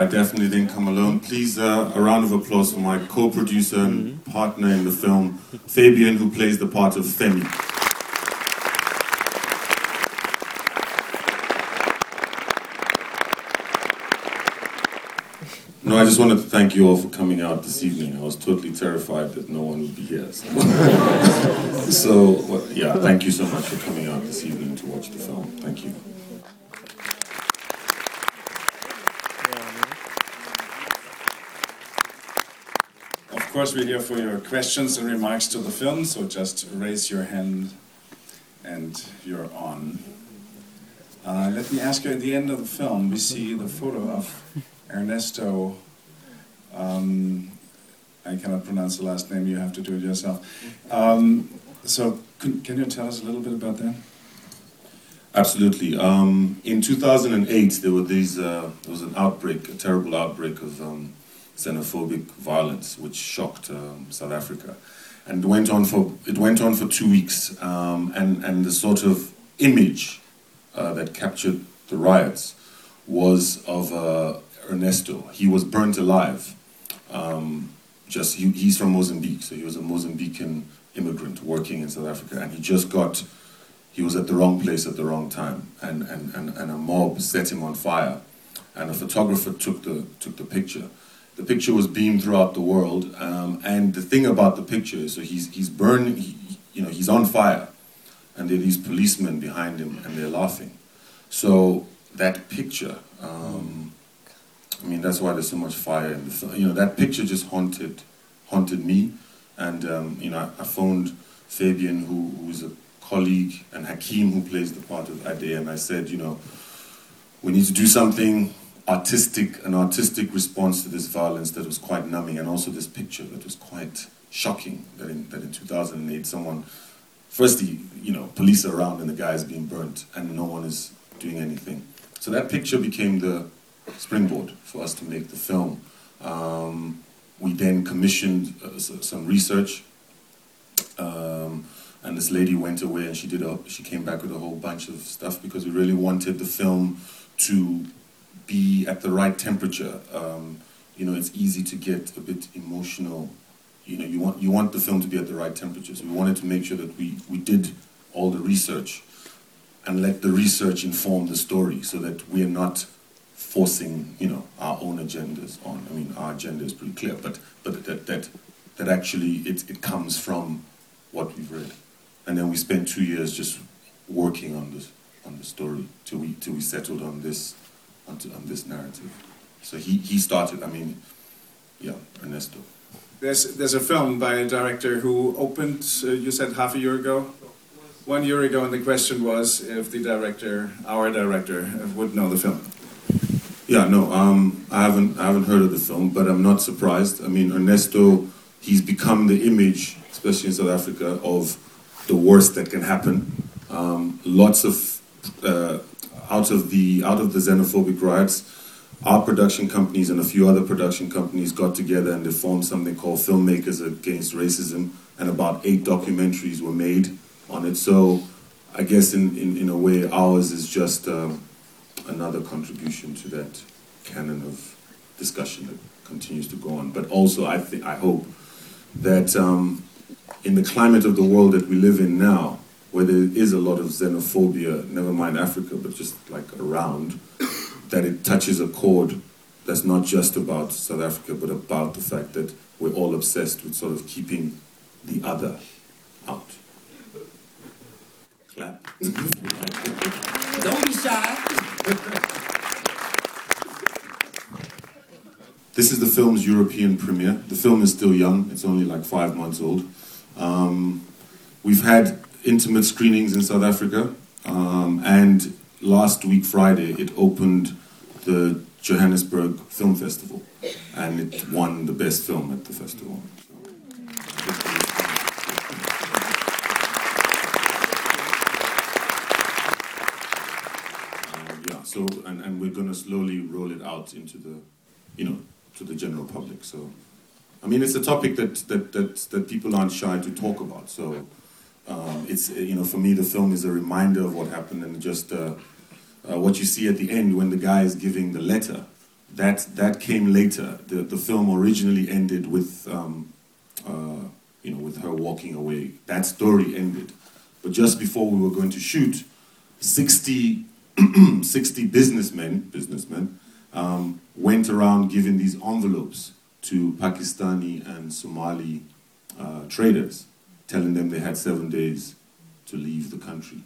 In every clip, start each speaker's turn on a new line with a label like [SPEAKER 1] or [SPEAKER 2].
[SPEAKER 1] I definitely didn't come alone. Please, uh, a round of applause for my co-producer and partner in the film, Fabian, who plays the part of Femi. No, I just wanted to thank you all for coming out this evening. I was totally terrified that no one would be here. So, yeah, thank you so much for coming out this evening to watch the film. Thank you.
[SPEAKER 2] Course, we're here for your questions and remarks to the film, so just raise your hand and you're on. Uh, let me ask you at the end of the film, we see the photo of Ernesto. Um, I cannot pronounce the last name, you have to do it yourself. Um, so, can, can you tell us a little bit about that?
[SPEAKER 1] Absolutely. Um, in 2008, there were these. Uh, there was an outbreak, a terrible outbreak of um, xenophobic violence, which shocked um, South Africa, and went on for it went on for two weeks. Um, and and the sort of image uh, that captured the riots was of uh, Ernesto. He was burnt alive. Um, just he, he's from Mozambique, so he was a Mozambican immigrant working in South Africa, and he just got he was at the wrong place at the wrong time, and, and, and, and a mob set him on fire, and a photographer took the took the picture. The picture was beamed throughout the world, um, and the thing about the picture is, so he's he's burned, he, you know, he's on fire, and there are these policemen behind him, and they're laughing. So that picture, um, I mean, that's why there's so much fire in the. You know, that picture just haunted haunted me, and um, you know, I, I phoned Fabian, who who's a colleague, and Hakeem, who plays the part of Ade, and I said, you know, we need to do something artistic, an artistic response to this violence that was quite numbing, and also this picture that was quite shocking. That in that in 2008, someone, firstly, you know, police are around and the guy is being burnt, and no one is doing anything. So that picture became the springboard for us to make the film. Um, we then commissioned uh, some research. Um, and this lady went away and she did a, she came back with a whole bunch of stuff because we really wanted the film to be at the right temperature. Um, you know, it's easy to get a bit emotional. You know, you want you want the film to be at the right temperature. So we wanted to make sure that we, we did all the research and let the research inform the story so that we are not forcing, you know, our own agendas on. I mean, our agenda is pretty clear, but but that that, that actually it, it comes from what we've read and then we spent two years just working on this on the story till we till we settled on this on, on this narrative. So he, he started. I mean, yeah, Ernesto.
[SPEAKER 2] There's there's a film by a director who opened. Uh, you said half a year ago, one year ago, and the question was if the director, our director, would know the film.
[SPEAKER 1] Yeah, no, um, I haven't I haven't heard of the film, but I'm not surprised. I mean, Ernesto, he's become the image, especially in South Africa, of the worst that can happen. Um, lots of uh, out of the out of the xenophobic riots, our production companies and a few other production companies got together and they formed something called Filmmakers Against Racism, and about eight documentaries were made on it. So, I guess in, in, in a way, ours is just um, another contribution to that canon of discussion that continues to go on. But also, I think I hope that. Um, in the climate of the world that we live in now, where there is a lot of xenophobia, never mind Africa, but just like around, that it touches a chord that's not just about South Africa, but about the fact that we're all obsessed with sort of keeping the other out. Clap.
[SPEAKER 3] Don't be shy.
[SPEAKER 1] This is the film's European premiere. The film is still young, it's only like five months old. Um, we've had intimate screenings in South Africa, um, and last week, Friday, it opened the Johannesburg Film Festival, and it won the best film at the festival. Um, yeah, so and, and we're gonna slowly roll it out into the, you know, to the general public. So. I mean, it's a topic that, that, that, that people aren't shy to talk about. So um, it's, you know, for me, the film is a reminder of what happened and just uh, uh, what you see at the end when the guy is giving the letter. that that came later. The the film originally ended with um, uh, you know with her walking away. That story ended, but just before we were going to shoot, 60, 60 businessmen businessmen um, went around giving these envelopes to Pakistani and Somali uh, traders, telling them they had seven days to leave the country.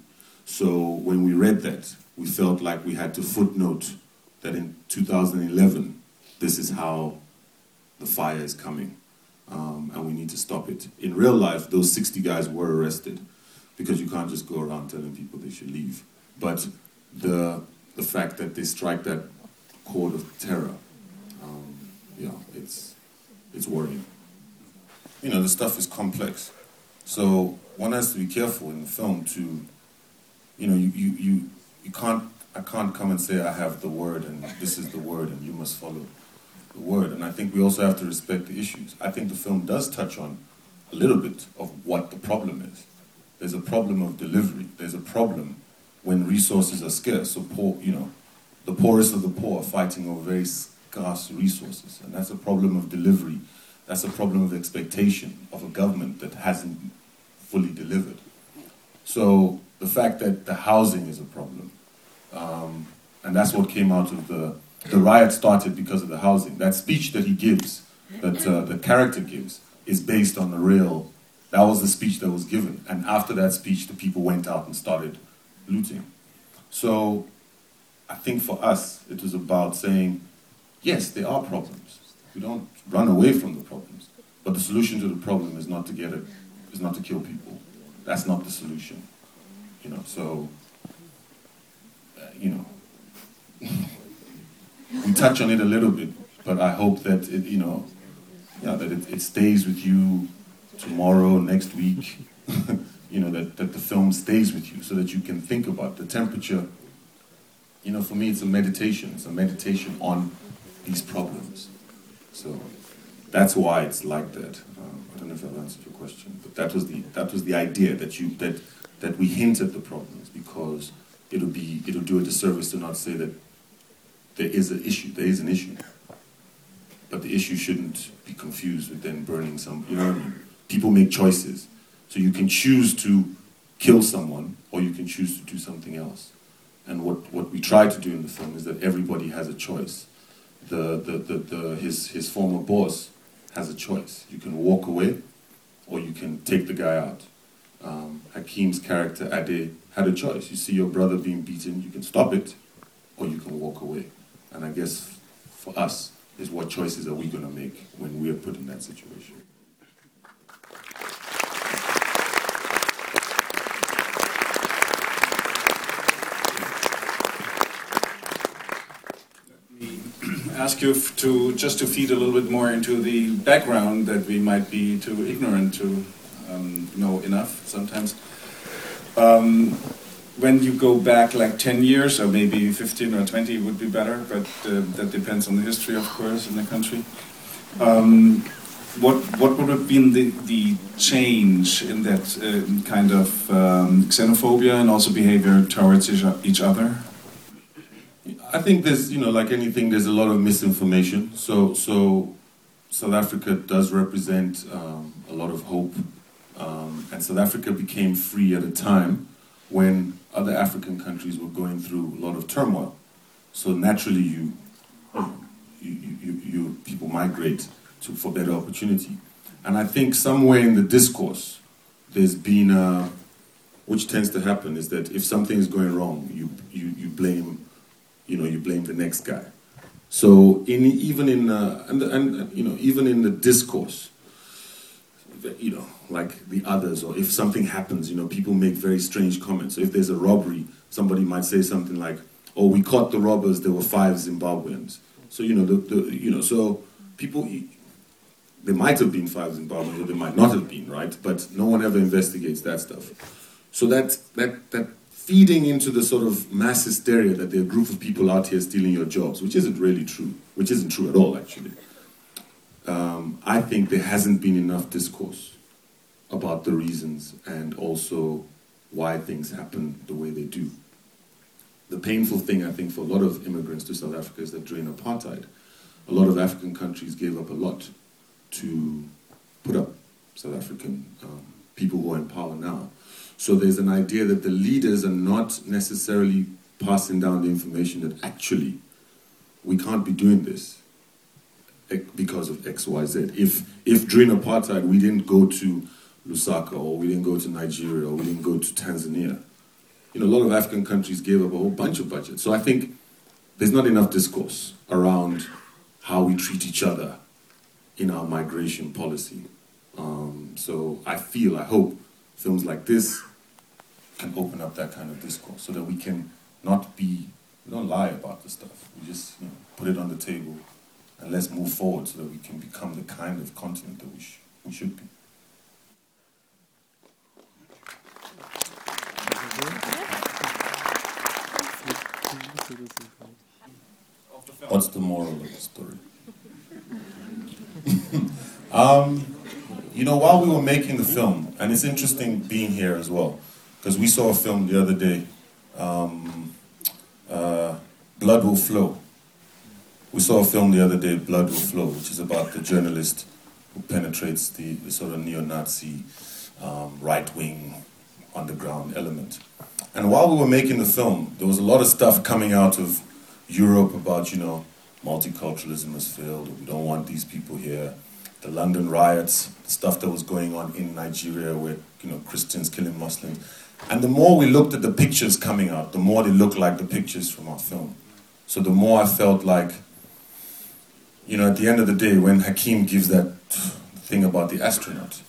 [SPEAKER 1] So when we read that, we felt like we had to footnote that in 2011, this is how the fire is coming, um, and we need to stop it. In real life, those 60 guys were arrested because you can't just go around telling people they should leave. But the the fact that they strike that chord of terror, um, yeah, it's it's worrying. You know, the stuff is complex, so one has to be careful in the film to, you know, you you you, you can't I can't come and say I have the word and this is the word and you must follow the word. And I think we also have to respect the issues. I think the film does touch on a little bit of what the problem is. There's a problem of delivery. There's a problem when resources are scarce. So poor, you know, the poorest of the poor are fighting over very scarce resources, and that's a problem of delivery. That's a problem of expectation of a government that hasn't fully delivered. So the fact that the housing is a problem, um, and that's what came out of the the riot started because of the housing. That speech that he gives, that uh, the character gives, is based on the real. That was the speech that was given, and after that speech, the people went out and started looting. So, I think for us, it was about saying, yes, there are problems. We don't run away from the problems, but the solution to the problem is not to get it, is not to kill people. That's not the solution. You know, so uh, you know, we touch on it a little bit, but I hope that it, you know, yeah, that it, it stays with you tomorrow, next week. you know, that, that the film stays with you so that you can think about the temperature. You know, for me, it's a meditation. It's a meditation on these problems. So that's why it's like that. Um, I don't know if I've answered your question, but that was the that was the idea that you that that we hint at the problems because it'll be it'll do a disservice to not say that there is an issue. There is an issue, but the issue shouldn't be confused with then burning some. You know what I mean? People make choices, so you can choose to kill someone or you can choose to do something else. And what, what we try to do in the film is that everybody has a choice. The, the, the, the, his, his former boss has a choice. You can walk away or you can take the guy out. Um, Hakeem's character, Ade, had a choice. You see your brother being beaten, you can stop it or you can walk away. And I guess for us is what choices are we going to make when we are put in that situation.
[SPEAKER 2] Ask you to just to feed a little bit more into the background that we might be too ignorant to um, know enough sometimes. Um, when you go back like 10 years, or maybe 15 or 20 would be better, but uh, that depends on the history, of course, in the country. Um, what what would have been the, the change in that uh, kind of um, xenophobia and also behavior towards each, each other?
[SPEAKER 1] I think there's, you know, like anything, there's a lot of misinformation. So, so South Africa does represent um, a lot of hope, um, and South Africa became free at a time when other African countries were going through a lot of turmoil. So naturally, you, you, you, you people migrate to for better opportunity, and I think somewhere in the discourse, there's been a, which tends to happen is that if something is going wrong, you, you, you blame you know, you blame the next guy. So in even in uh, and and you know even in the discourse, you know, like the others, or if something happens, you know, people make very strange comments. So if there's a robbery, somebody might say something like, "Oh, we caught the robbers. There were five Zimbabweans." So you know, the, the you know, so people. There might have been five Zimbabweans, or there might not have been, right? But no one ever investigates that stuff. So that that that feeding into the sort of mass hysteria that there are a group of people out here stealing your jobs, which isn't really true, which isn't true at all, actually. Um, I think there hasn't been enough discourse about the reasons and also why things happen the way they do. The painful thing, I think, for a lot of immigrants to South Africa is that during apartheid, a lot of African countries gave up a lot to put up South African um, people who are in power now. So there's an idea that the leaders are not necessarily passing down the information that actually we can't be doing this because of X, Y, Z. If if during apartheid we didn't go to Lusaka or we didn't go to Nigeria or we didn't go to Tanzania, you know, a lot of African countries gave up a whole bunch of budget. So I think there's not enough discourse around how we treat each other in our migration policy. Um, so I feel, I hope films like this can open up that kind of discourse so that we can not be, we don't lie about the stuff. We just you know, put it on the table and let's move forward so that we can become the kind of continent that we, sh- we should be. What's the moral of the story? um, you know, while we were making the film, and it's interesting being here as well, because we saw a film the other day, um, uh, Blood Will Flow. We saw a film the other day, Blood Will Flow, which is about the journalist who penetrates the, the sort of neo Nazi, um, right wing, underground element. And while we were making the film, there was a lot of stuff coming out of Europe about, you know, multiculturalism has failed, we don't want these people here. The London riots, the stuff that was going on in Nigeria where, you know, Christians killing Muslims. And the more we looked at the pictures coming out, the more they looked like the pictures from our film. So the more I felt like, you know, at the end of the day, when Hakeem gives that thing about the astronaut,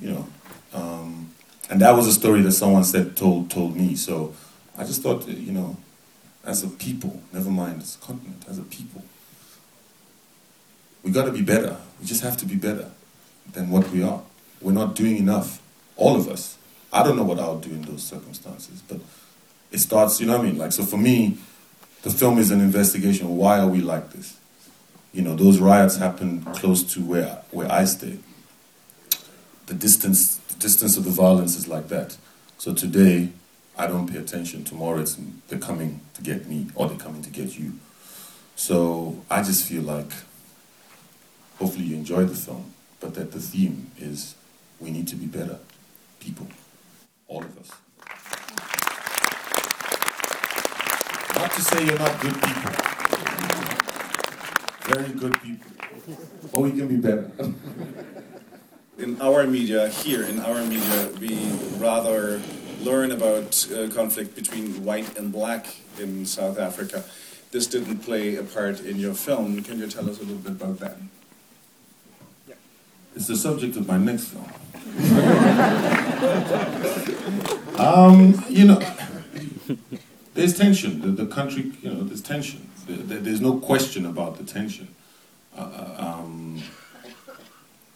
[SPEAKER 1] you know, um, and that was a story that someone said told told me. So I just thought, you know, as a people, never mind as a continent, as a people, we got to be better. We just have to be better than what we are. We're not doing enough, all of us. I don't know what I'll do in those circumstances, but it starts, you know what I mean? Like, so for me, the film is an investigation. Why are we like this? You know, those riots happened close to where, where I stay. The distance, the distance of the violence is like that. So today, I don't pay attention. Tomorrow, it's they're coming to get me, or they're coming to get you. So I just feel like, hopefully, you enjoy the film, but that the theme is we need to be better people, all of us. Not to say you're not good people, very good people, but we can be better.
[SPEAKER 2] in our media, here in our media, we rather learn about uh, conflict between white and black in South Africa. This didn't play a part in your film. Can you tell us a little bit about that?
[SPEAKER 1] Yeah. It's the subject of my next film. um, you know, there's tension. The, the, country, you know, there's tension. There, there's no question about the tension. Uh, uh, um,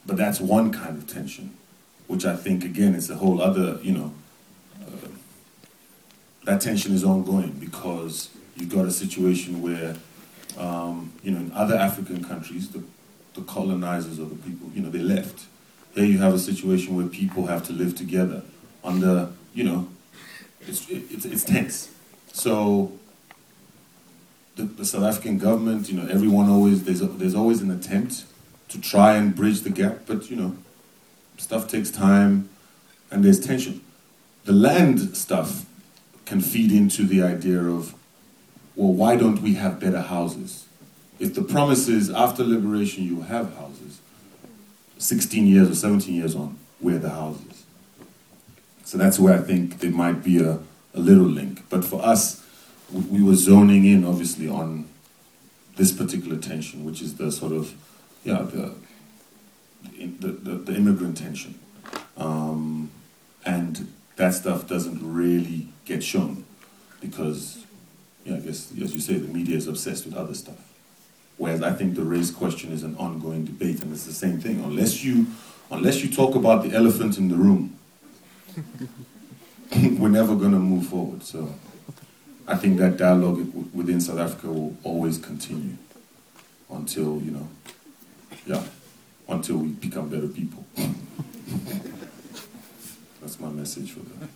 [SPEAKER 1] but that's one kind of tension, which I think, again, is a whole other, you know, uh, that tension is ongoing because you've got a situation where, um, you know, in other African countries, the, the colonizers or the people, you know, they left. Here you have a situation where people have to live together under, you know, it's, it's, it's tense. So the, the, South African government, you know, everyone always, there's, a, there's always an attempt to try and bridge the gap, but, you know, stuff takes time and there's tension. The land stuff can feed into the idea of, well, why don't we have better houses? If the promise is after liberation you have houses, 16 years or 17 years on, where the houses? So that's where I think there might be a, a little link. But for us, we, we were zoning in, obviously, on this particular tension, which is the sort of, yeah, the, the, the, the immigrant tension. Um, and that stuff doesn't really get shown because, yeah, I guess, as you say, the media is obsessed with other stuff. Whereas I think the race question is an ongoing debate, and it's the same thing. Unless you, unless you talk about the elephant in the room, we're never going to move forward. So I think that dialogue within South Africa will always continue until, you know, yeah, until we become better people. That's my message for that.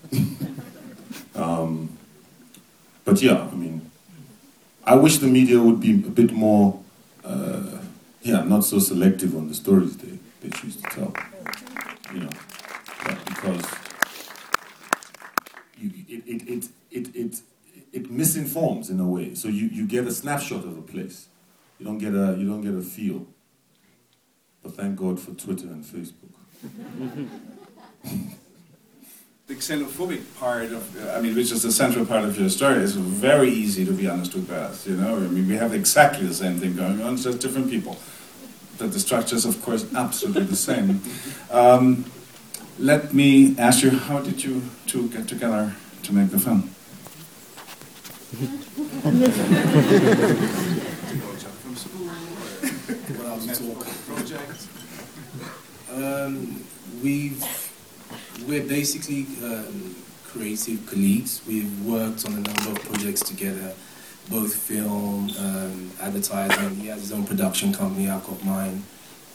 [SPEAKER 1] um, but yeah, I mean, I wish the media would be a bit more uh, yeah, not so selective on the stories they, they choose to tell. You know, because you, it, it, it, it, it, it misinforms in a way. So you, you get a snapshot of a place. You don't get a you don't get a feel. But thank God for Twitter and Facebook.
[SPEAKER 2] the xenophobic part of, I mean, which is the central part of your story, is very easy to be understood by us. You know, I mean, we have exactly the same thing going on, just different people. But the structure is, of course, absolutely the same. Um, let me ask you, how did you two get together to make the film?
[SPEAKER 3] Um, we've we're basically um, creative colleagues. We've worked on a number of projects together, both film, um, advertising. He has his own production company. I've got mine.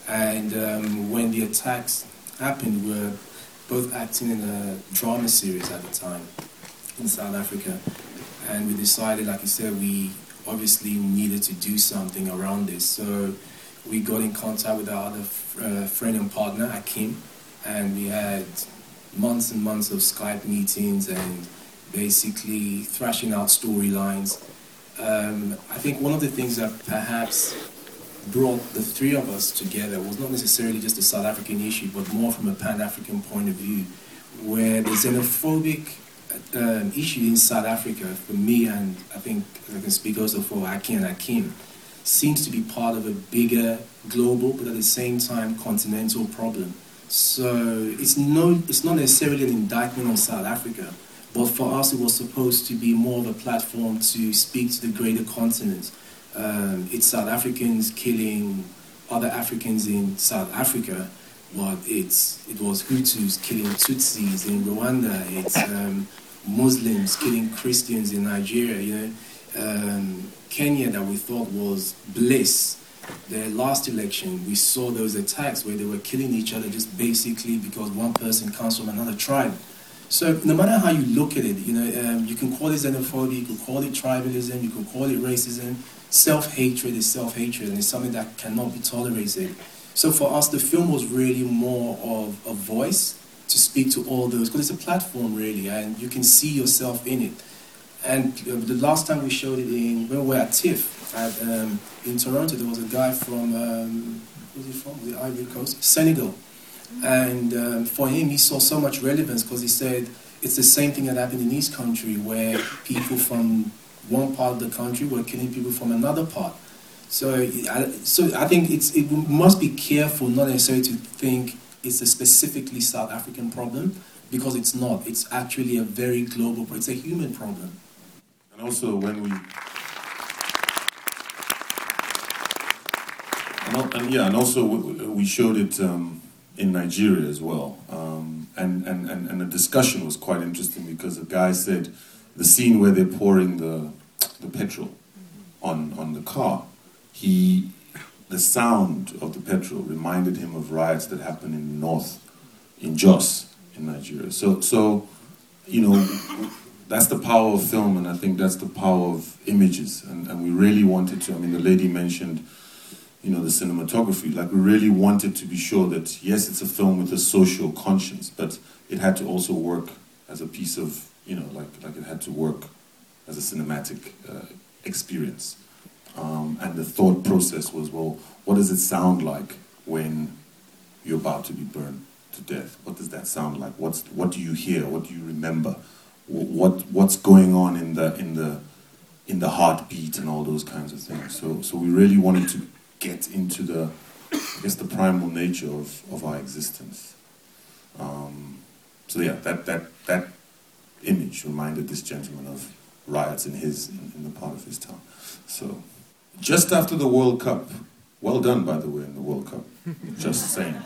[SPEAKER 3] And um, when the attacks happened, we were both acting in a drama series at the time in South Africa. And we decided, like you said, we obviously needed to do something around this. So we got in contact with our other uh, friend and partner, Akim, and we had months and months of Skype meetings and basically thrashing out storylines. Um, I think one of the things that perhaps brought the three of us together was not necessarily just a South African issue, but more from a Pan African point of view, where the xenophobic um, issue in South Africa, for me, and I think I can speak also for Aki and Akim, seems to be part of a bigger global, but at the same time continental problem. So it's no, it's not necessarily an indictment on South Africa, but for us it was supposed to be more of a platform to speak to the greater continent. Um, it's South Africans killing other Africans in South Africa, but it's it was Hutus killing Tutsis in Rwanda. It's um, Muslims killing Christians in Nigeria. You know, um, Kenya that we thought was bliss. The last election, we saw those attacks where they were killing each other just basically because one person comes from another tribe. So no matter how you look at it, you know, um, you can call it xenophobia, you can call it tribalism, you can call it racism. Self-hatred is self-hatred, and it's something that cannot be tolerated. So for us, the film was really more of a voice to speak to all those, because it's a platform really, and you can see yourself in it. And uh, the last time we showed it in, when we were at TIFF at, um, in Toronto, there was a guy from, um, where's he from? The Ivory Coast? Senegal. And um, for him, he saw so much relevance because he said it's the same thing that happened in his Country where people from one part of the country were killing people from another part. So, so I think it's, it must be careful not necessarily to think it's a specifically South African problem because it's not. It's actually a very global, problem, it's a human problem.
[SPEAKER 1] And also when we and, and yeah, and also we showed it um, in Nigeria as well. Um, and, and, and, and the discussion was quite interesting because the guy said the scene where they're pouring the, the petrol on, on the car, he, the sound of the petrol reminded him of riots that happened in the north, in Jos, in Nigeria. So, so you know, that's the power of film, and I think that's the power of images. And, and we really wanted to. I mean, the lady mentioned, you know, the cinematography. Like we really wanted to be sure that yes, it's a film with a social conscience, but it had to also work as a piece of, you know, like like it had to work as a cinematic uh, experience. Um, and the thought process was, well, what does it sound like when you're about to be burned to death? What does that sound like? What's what do you hear? What do you remember? What what's going on in the in the in the heartbeat and all those kinds of things. So so we really wanted to get into the I guess the primal nature of, of our existence. Um, so yeah, that that that image reminded this gentleman of riots in his in, in the part of his town. So just after the World Cup, well done by the way in the World Cup. Just saying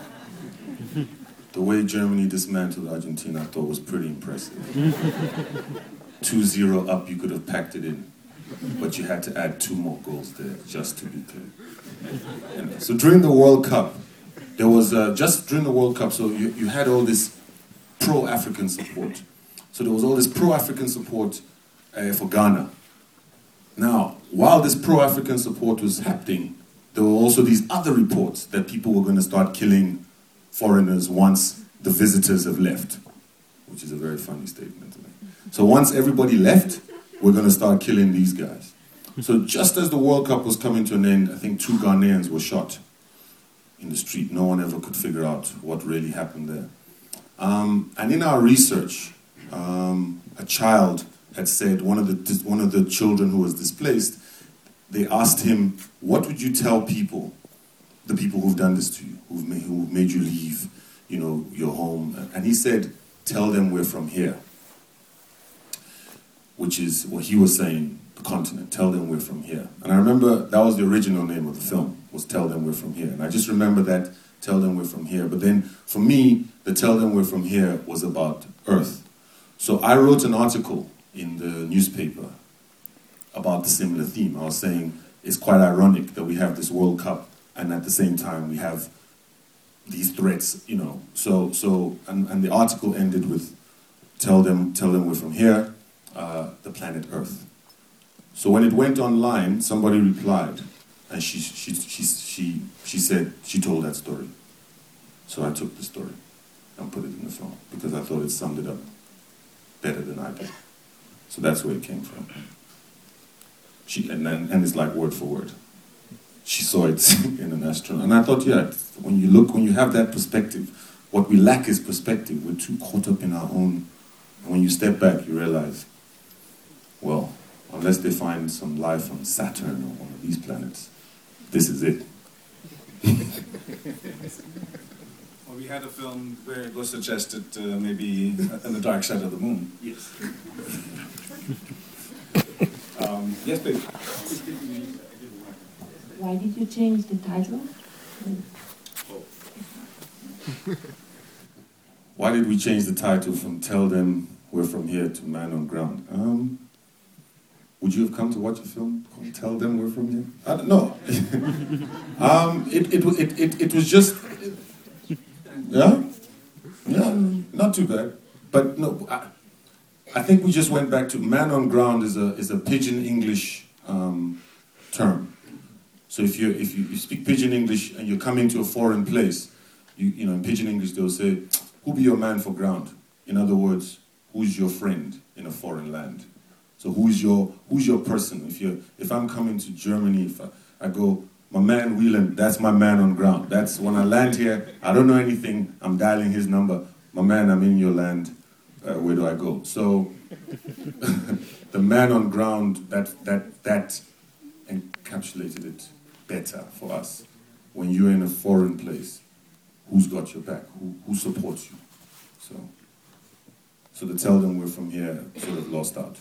[SPEAKER 1] the way Germany dismantled Argentina, I thought was pretty impressive. 2-0 up, you could have packed it in. But you had to add two more goals there, just to be clear. so during the World Cup, there was, uh, just during the World Cup, so you, you had all this pro-African support. So there was all this pro-African support uh, for Ghana. Now, while this pro-African support was happening, there were also these other reports that people were going to start killing foreigners once the visitors have left, which is a very funny statement to. So once everybody left, we're going to start killing these guys. So just as the World Cup was coming to an end, I think two Ghanaians were shot in the street. No one ever could figure out what really happened there. Um, and in our research, um, a child had said, one of, the, one of the children who was displaced, they asked him, what would you tell people, the people who've done this to you, who've made, who made you leave, you know, your home? And he said, tell them we're from here. Which is what he was saying, the continent, tell them we're from here. And I remember that was the original name of the film, was Tell Them We're From Here. And I just remember that, tell them we're from here. But then for me, the tell them we're from here was about Earth. So I wrote an article in the newspaper about the similar theme. I was saying it's quite ironic that we have this World Cup and at the same time we have these threats, you know. So, so and, and the article ended with tell them, tell them we're from here, uh, the planet Earth. So when it went online, somebody replied, and she, she, she, she, she said she told that story. So I took the story and put it in the film because I thought it summed it up better than I did. So that's where it came from. She, and, then, and it's like word for word. She saw it in an astronaut. And I thought, yeah, when you look, when you have that perspective, what we lack is perspective. We're too caught up in our own. And when you step back, you realize, well, unless they find some life on Saturn or one of these planets, this is it.
[SPEAKER 2] well, we had a film where it was suggested uh, maybe in the dark side of the moon.
[SPEAKER 3] Yes.
[SPEAKER 2] um, yes, please.
[SPEAKER 4] Why did you change the title?
[SPEAKER 1] Why did we change the title from Tell Them We're From Here to Man on Ground? Um, would you have come to watch a film called Tell Them We're From Here? I don't know. um, it, it, it, it, it was just, yeah? Yeah, not too bad. But no, I, I think we just went back to man on ground is a, is a pidgin English um, term. So if you if you, you, speak pidgin English and you're coming to a foreign place, you, you know in pidgin English they'll say, "Who be your man for ground?" In other words, who's your friend in a foreign land? So who's your who's your person? If you if I'm coming to Germany, if I, I go, my man Whelan, that's my man on ground. That's when I land here. I don't know anything. I'm dialing his number. My man, I'm in your land. Uh, where do I go? So the man on ground that that that encapsulated it better for us. When you're in a foreign place, who's got your back? Who who supports you? So so to tell them we're from here sort of lost out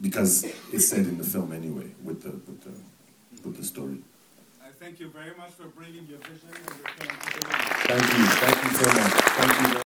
[SPEAKER 1] because it's said in the film anyway with the with the with the story.
[SPEAKER 2] I thank you very much for bringing your vision and your
[SPEAKER 1] Thank you. Thank you so much. Thank you.